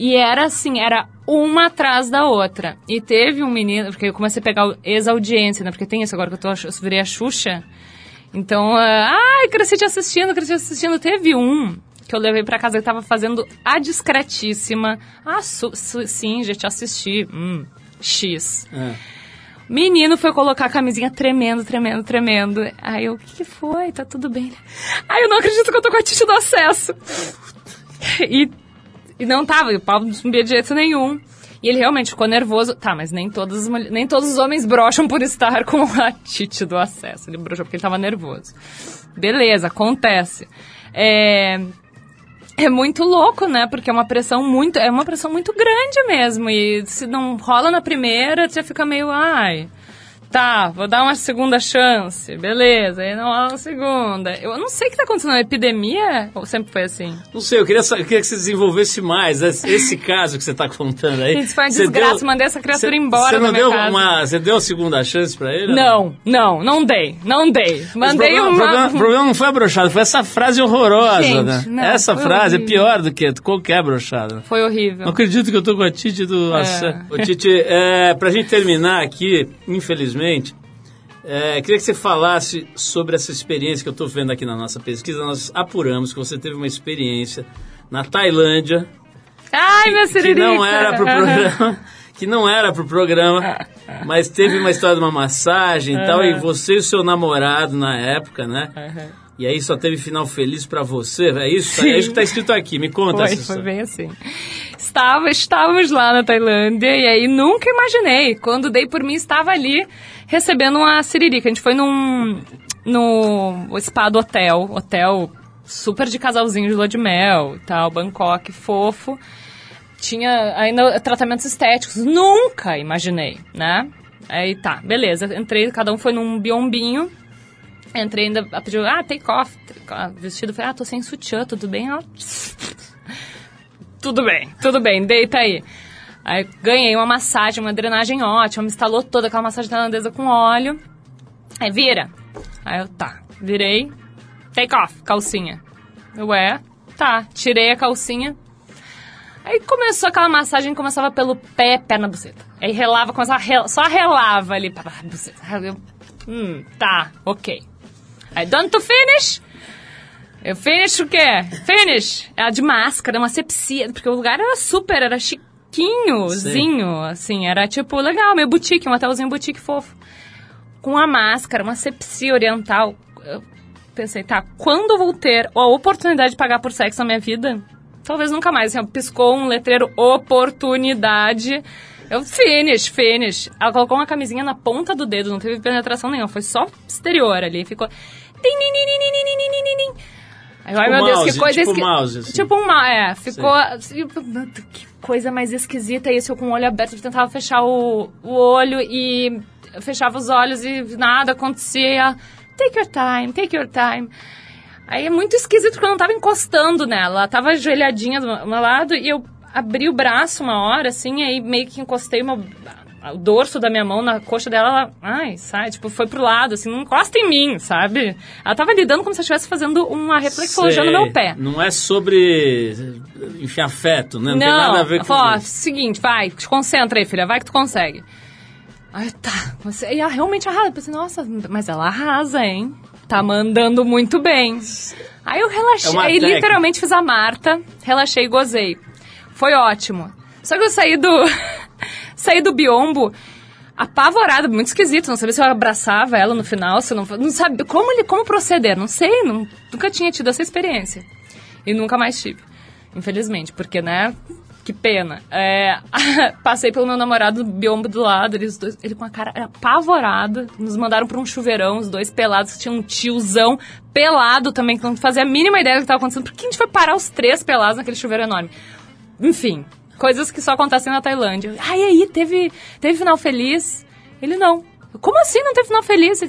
E era assim, era uma atrás da outra. E teve um menino, porque eu comecei a pegar ex-audiência, né? Porque tem isso agora que eu, tô, eu virei a Xuxa. Então, ah, ai, cresci te assistindo, cresci te assistindo. Teve um que eu levei pra casa que tava fazendo a discretíssima. Ah, su, su- sim, já te assisti. Hum, X. É. Menino foi colocar a camisinha tremendo, tremendo, tremendo. Aí eu, o que, que foi? Tá tudo bem. Ai, eu não acredito que eu tô com a tite do acesso. E, e não tava, e o pau não subia de jeito nenhum. E ele realmente ficou nervoso. Tá, mas nem todas mulher- nem todos os homens brocham por estar com a tite do acesso. Ele brochou porque ele tava nervoso. Beleza, acontece. É, é muito louco, né? Porque é uma pressão muito, é uma pressão muito grande mesmo. E se não rola na primeira, você fica meio, ai, tá, vou dar uma segunda chance, beleza. Aí não rola na segunda. Eu não sei o que tá acontecendo na epidemia, ou sempre foi assim? Não sei, eu queria, eu queria que você desenvolvesse mais esse, esse caso que você está contando aí. Isso foi uma desgraça, deu- mandei essa criatura embora Você não deu casa. uma, você deu uma segunda chance pra ele? Não, não, não dei, não dei. Mandei o problema, uma... problema, o problema não foi a brochada, foi essa frase horrorosa, Gente, né? não, essa frase é horrível. pior do que qualquer brochada. Foi horrível. Não acredito que eu tô com a Tite do... É. Ô, Tite, é, pra gente terminar aqui, infelizmente, é, queria que você falasse sobre essa experiência que eu tô vendo aqui na nossa pesquisa. Nós apuramos que você teve uma experiência na Tailândia, Ai, minha que siririca. não era pro programa, que não era pro programa, mas teve uma história de uma massagem e tal, e você e o seu namorado na época, né? E aí só teve final feliz pra você, é isso? É isso que tá escrito aqui, me conta Foi, essa foi bem assim. Estava, estávamos lá na Tailândia e aí nunca imaginei. Quando dei por mim, estava ali recebendo uma siririca. A gente foi num no spa do hotel, hotel super de casalzinho de lua de mel e tal, Bangkok, fofo. Tinha ainda tratamentos estéticos. Nunca imaginei, né? Aí tá, beleza. Entrei, cada um foi num biombinho. Entrei ainda, pediu, ah, take off. Vestido, falei, ah, tô sem sutiã, tudo bem? Ela, tudo bem, tudo bem, deita aí. Aí ganhei uma massagem, uma drenagem ótima, me instalou toda aquela massagem tailandesa com óleo. Aí vira. Aí eu, tá, virei, take off, calcinha. Eu, é, tá, tirei a calcinha. Aí começou aquela massagem, começava pelo pé, pé na buceta. Aí relava, começava rel- só relava ali, buceta. Hum, tá, ok. Aí, done to finish? Eu finish o quê? Finish. Ela de máscara, uma sepsia, porque o lugar era super, era chiquinhozinho, assim, era tipo legal, meio boutique, um hotelzinho boutique fofo. Com a máscara, uma sepsia oriental. Eu pensei, tá, quando eu vou ter a oportunidade de pagar por sexo na minha vida? talvez nunca mais. Assim, piscou um letreiro oportunidade. Eu, finish, finish. Ela colocou uma camisinha na ponta do dedo, não teve penetração nenhuma, foi só exterior ali. Ficou. Tim, nim, nim, nim, nim, nim, nim, nim, nim. Aí, ai, Tipo meu Deus, mouse, que coisa tipo esqui- mouse, assim. Tipo um mouse, é. Ficou. assim, Que coisa mais esquisita isso, eu com o olho aberto, eu tentava fechar o, o olho e fechava os olhos e nada acontecia. Take your time, take your time. Aí é muito esquisito porque eu não tava encostando nela. Ela tava ajoelhadinha do meu lado e eu abri o braço uma hora, assim, aí meio que encostei uma- o dorso da minha mão na coxa dela. Ela, ai, sai, tipo, foi pro lado, assim, não encosta em mim, sabe? Ela tava lidando como se eu estivesse fazendo uma reflexologia no Sei. meu pé. Não é sobre enfiar feto, né? Não, tem nada a ver com falou, ó, isso. seguinte, vai, te concentra aí, filha, vai que tu consegue. Aí, tá, você, e ela realmente arrasa. Eu pensei, nossa, mas ela arrasa, hein? Tá mandando muito bem. Aí eu É relaxei, técnica. literalmente fiz a Marta, relaxei e gozei. Foi ótimo. Só que eu saí do, saí do biombo apavorada, muito esquisito, não sabia se eu abraçava ela no final, se não, não sabia como, ele- como proceder, não sei, não, nunca tinha tido essa experiência. E nunca mais tive, infelizmente, porque, né, que pena. É, passei pelo meu namorado biombo do lado, eles dois, ele com a cara apavorada, nos mandaram pra um chuveirão, os dois pelados, tinha um tiozão pelado também, que não fazia a mínima ideia do que estava acontecendo, por que a gente foi parar os três pelados naquele chuveiro enorme? Enfim, coisas que só acontecem na Tailândia. Ah, e aí, teve, teve final feliz? Ele não. Como assim não teve final feliz?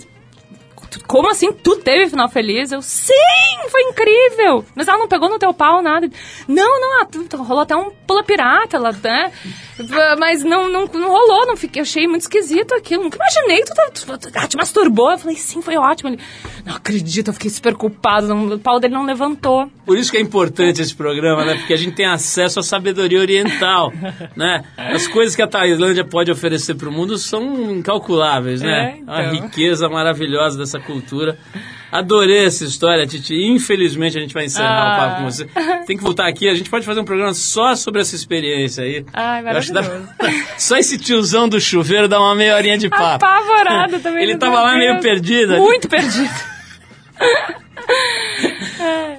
"Tu- Como assim tu teve final feliz? Eu, sim, foi incrível. Mas ela não pegou no teu pau, nada. Não, não, ah, tu- tu- rolou até um pula pirata, ela, né? Mas não, não, não rolou, não fiquei, achei muito esquisito aquilo. Nunca imaginei, tu, tá- tu, tu, ah, te masturbou. Eu falei, sim, foi ótimo. Ele, não acredito, eu fiquei super culpado, não- o pau dele não levantou. Por isso que é importante esse programa, né? Porque a gente tem acesso à sabedoria oriental, né? As coisas que a Tailândia pode oferecer para o mundo são incalculáveis, né? É, então. A riqueza maravilhosa dessa cultura. Adorei essa história, Titi. Infelizmente a gente vai encerrar Ah. o papo com você. Tem que voltar aqui, a gente pode fazer um programa só sobre essa experiência aí. Ai, que dá- maravilhoso. Só esse tiozão do chuveiro dá uma meia horinha de papo. Apavorada também. Ele tava lá meio perdido. Muito perdido.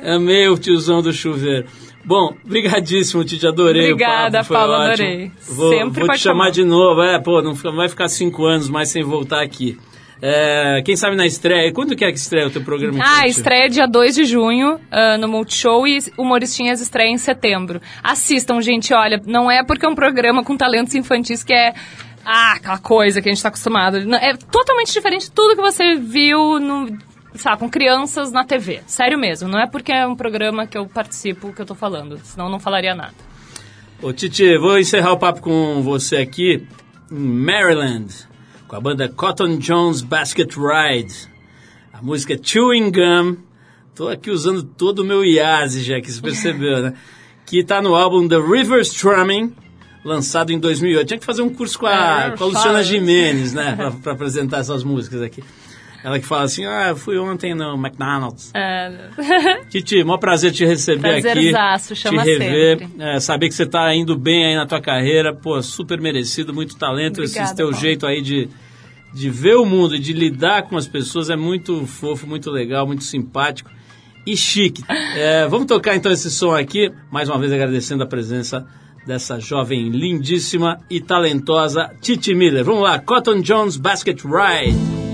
Amei o tiozão do chuveiro. Bom, brigadíssimo, Titi, adorei Obrigada, o papo, Paulo, ótimo. adorei. Vou, Sempre vou te chamar chamar. de novo, é, pô, não vai ficar cinco anos mais sem voltar aqui. É, quem sabe na estreia, quando que é que estreia o teu programa? Ah, estreia dia 2 de junho ah, no Multishow e Humoristinhas estreia em setembro. Assistam, gente, olha, não é porque é um programa com talentos infantis que é... Ah, aquela coisa que a gente tá acostumado. É totalmente diferente de tudo que você viu no, sabe, com crianças na TV. Sério mesmo. Não é porque é um programa que eu participo que eu tô falando. Senão eu não falaria nada. Ô, Titi, vou encerrar o papo com você aqui em Maryland, com a banda Cotton Jones Basket Ride. A música Chewing Gum. Tô aqui usando todo o meu IASE já, que você percebeu, né? Que tá no álbum The River Strumming, lançado em 2008. Tinha que fazer um curso com a, É, com a Luciana fala. Gimenez, né? Pra apresentar essas músicas aqui. Ela que fala assim, ah, fui ontem no McDonald's. É, Titi, maior prazer te receber aqui. Prazerzaço, chama te rever, é, saber que você está indo bem aí na tua carreira, pô, super merecido, muito talento. Obrigada, esse teu Paulo. jeito aí de, de ver o mundo e de lidar com as pessoas é muito fofo, muito legal, muito simpático e chique. É, vamos tocar então esse som aqui, mais uma vez agradecendo a presença dessa jovem lindíssima e talentosa Titi Miller. Vamos lá, Cotton Jones Basket Ride.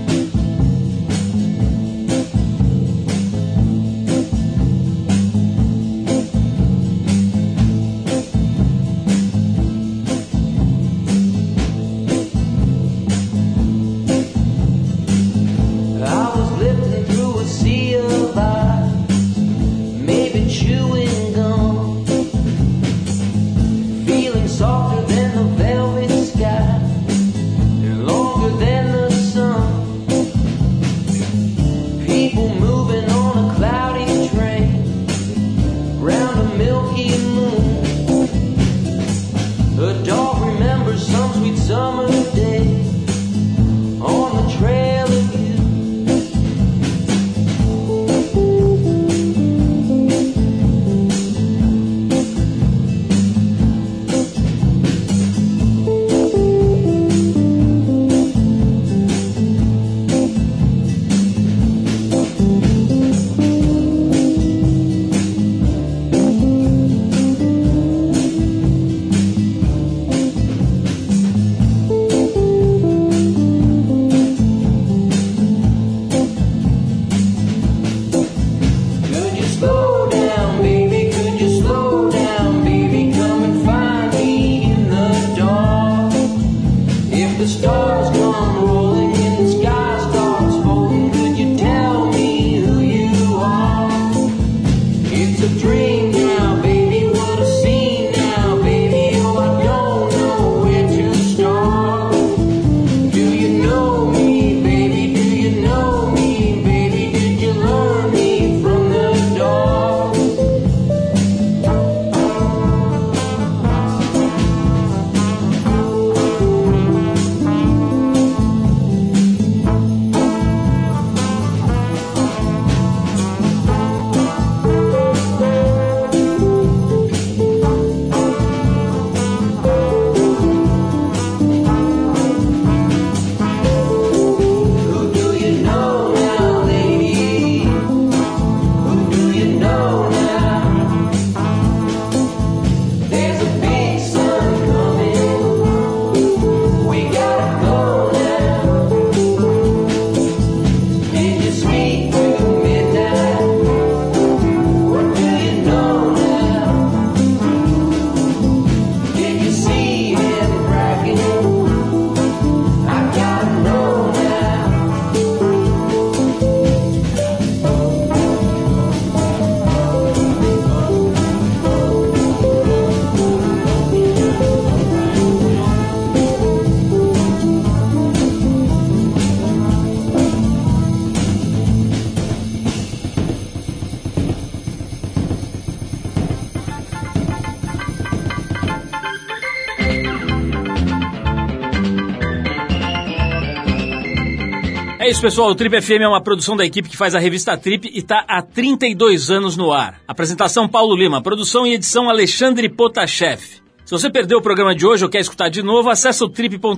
Isso, pessoal. O Trip FM é uma produção da equipe que faz a revista Trip e está há 32 anos no ar. Apresentação Paulo Lima, produção e edição Alexandre Potashev. Se você perdeu o programa de hoje ou quer escutar de novo, acesse o trip.com.br.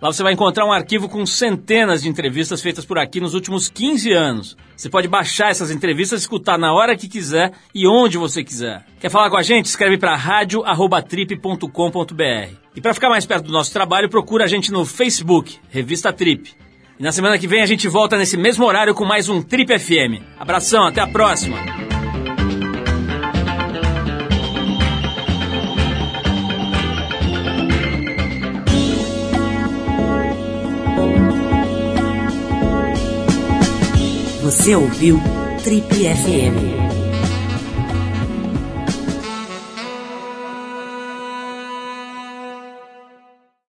Lá você vai encontrar um arquivo com centenas de entrevistas feitas por aqui nos últimos 15 anos. Você pode baixar essas entrevistas escutar na hora que quiser e onde você quiser. Quer falar com a gente? Escreve para radio@trip.com.br. E para ficar mais perto do nosso trabalho, procura a gente no Facebook, Revista Trip. E na semana que vem a gente volta nesse mesmo horário com mais um Trip FM. Abração, até a próxima. Você ouviu Trip FM.